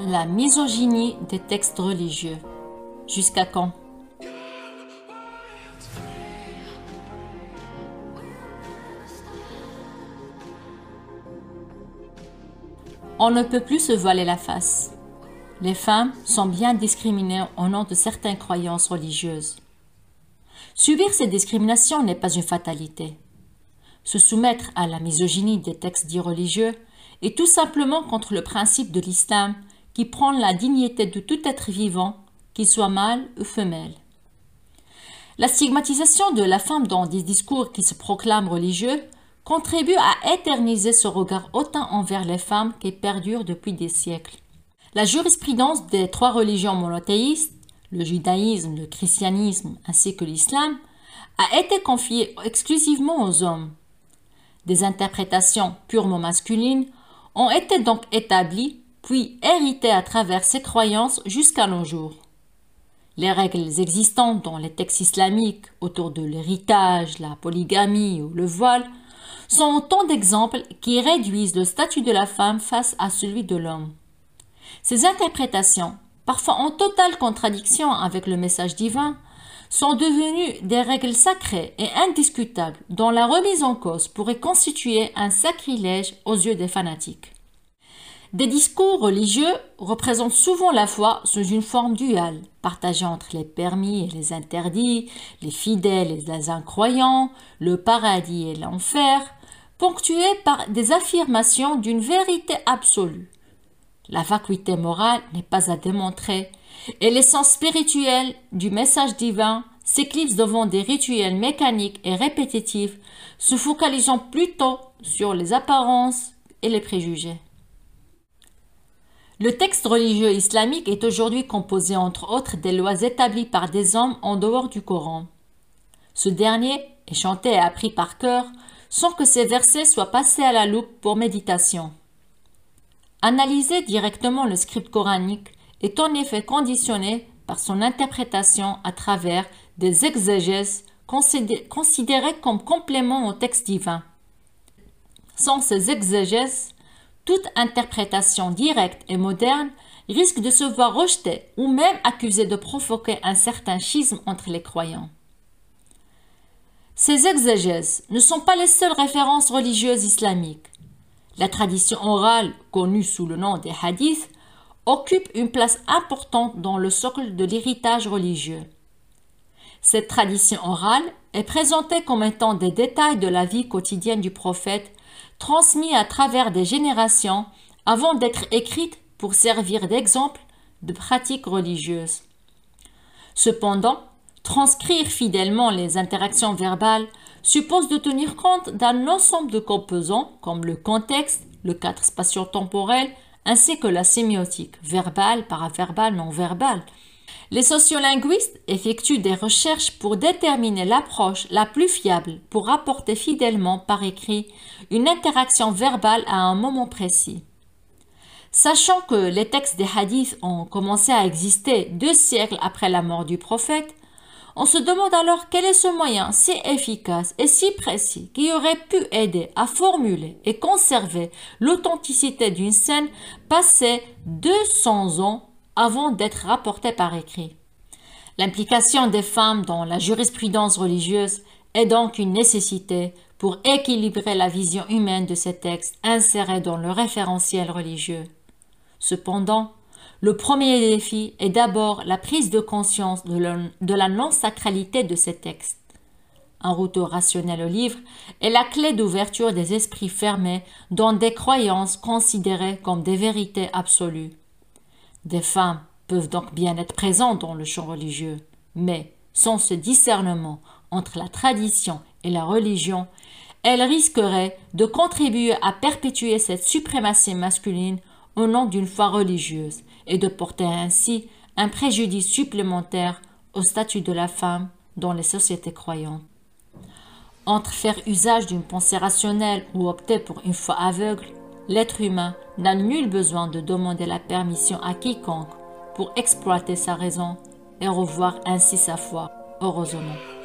La misogynie des textes religieux. Jusqu'à quand? On ne peut plus se voiler la face. Les femmes sont bien discriminées au nom de certaines croyances religieuses. Subir ces discriminations n'est pas une fatalité. Se soumettre à la misogynie des textes dits religieux est tout simplement contre le principe de l'islam qui prend la dignité de tout être vivant, qu'il soit mâle ou femelle. La stigmatisation de la femme dans des discours qui se proclament religieux contribue à éterniser ce regard hautain envers les femmes qui perdure depuis des siècles. La jurisprudence des trois religions monothéistes, le judaïsme, le christianisme ainsi que l'islam, a été confiée exclusivement aux hommes. Des interprétations purement masculines ont été donc établies puis hérité à travers ses croyances jusqu'à nos jours. Les règles existantes dans les textes islamiques autour de l'héritage, la polygamie ou le voile sont autant d'exemples qui réduisent le statut de la femme face à celui de l'homme. Ces interprétations, parfois en totale contradiction avec le message divin, sont devenues des règles sacrées et indiscutables dont la remise en cause pourrait constituer un sacrilège aux yeux des fanatiques. Des discours religieux représentent souvent la foi sous une forme duale, partagée entre les permis et les interdits, les fidèles et les incroyants, le paradis et l'enfer, ponctués par des affirmations d'une vérité absolue. La vacuité morale n'est pas à démontrer, et l'essence spirituelle du message divin s'éclipse devant des rituels mécaniques et répétitifs, se focalisant plutôt sur les apparences et les préjugés. Le texte religieux islamique est aujourd'hui composé entre autres des lois établies par des hommes en dehors du Coran. Ce dernier est chanté et appris par cœur sans que ces versets soient passés à la loupe pour méditation. Analyser directement le script coranique est en effet conditionné par son interprétation à travers des exégèses considérées comme compléments au texte divin. Sans ces exégèses, toute interprétation directe et moderne risque de se voir rejetée ou même accusée de provoquer un certain schisme entre les croyants. Ces exégèses ne sont pas les seules références religieuses islamiques. La tradition orale, connue sous le nom des hadiths, occupe une place importante dans le socle de l'héritage religieux. Cette tradition orale est présentée comme étant des détails de la vie quotidienne du prophète transmis à travers des générations avant d'être écrites pour servir d'exemple de pratiques religieuses. Cependant, transcrire fidèlement les interactions verbales suppose de tenir compte d'un ensemble de composants comme le contexte, le cadre spatio-temporel, ainsi que la sémiotique, verbale, paraverbale, non-verbale, les sociolinguistes effectuent des recherches pour déterminer l'approche la plus fiable pour rapporter fidèlement par écrit une interaction verbale à un moment précis. Sachant que les textes des hadiths ont commencé à exister deux siècles après la mort du prophète, on se demande alors quel est ce moyen si efficace et si précis qui aurait pu aider à formuler et conserver l'authenticité d'une scène passée 200 ans avant d'être rapporté par écrit. L'implication des femmes dans la jurisprudence religieuse est donc une nécessité pour équilibrer la vision humaine de ces textes insérés dans le référentiel religieux. Cependant, le premier défi est d'abord la prise de conscience de la non-sacralité de ces textes. Un retour rationnel au livre est la clé d'ouverture des esprits fermés dans des croyances considérées comme des vérités absolues. Des femmes peuvent donc bien être présentes dans le champ religieux, mais sans ce discernement entre la tradition et la religion, elles risqueraient de contribuer à perpétuer cette suprématie masculine au nom d'une foi religieuse et de porter ainsi un préjudice supplémentaire au statut de la femme dans les sociétés croyantes. Entre faire usage d'une pensée rationnelle ou opter pour une foi aveugle, L'être humain n'a nul besoin de demander la permission à quiconque pour exploiter sa raison et revoir ainsi sa foi. Heureusement.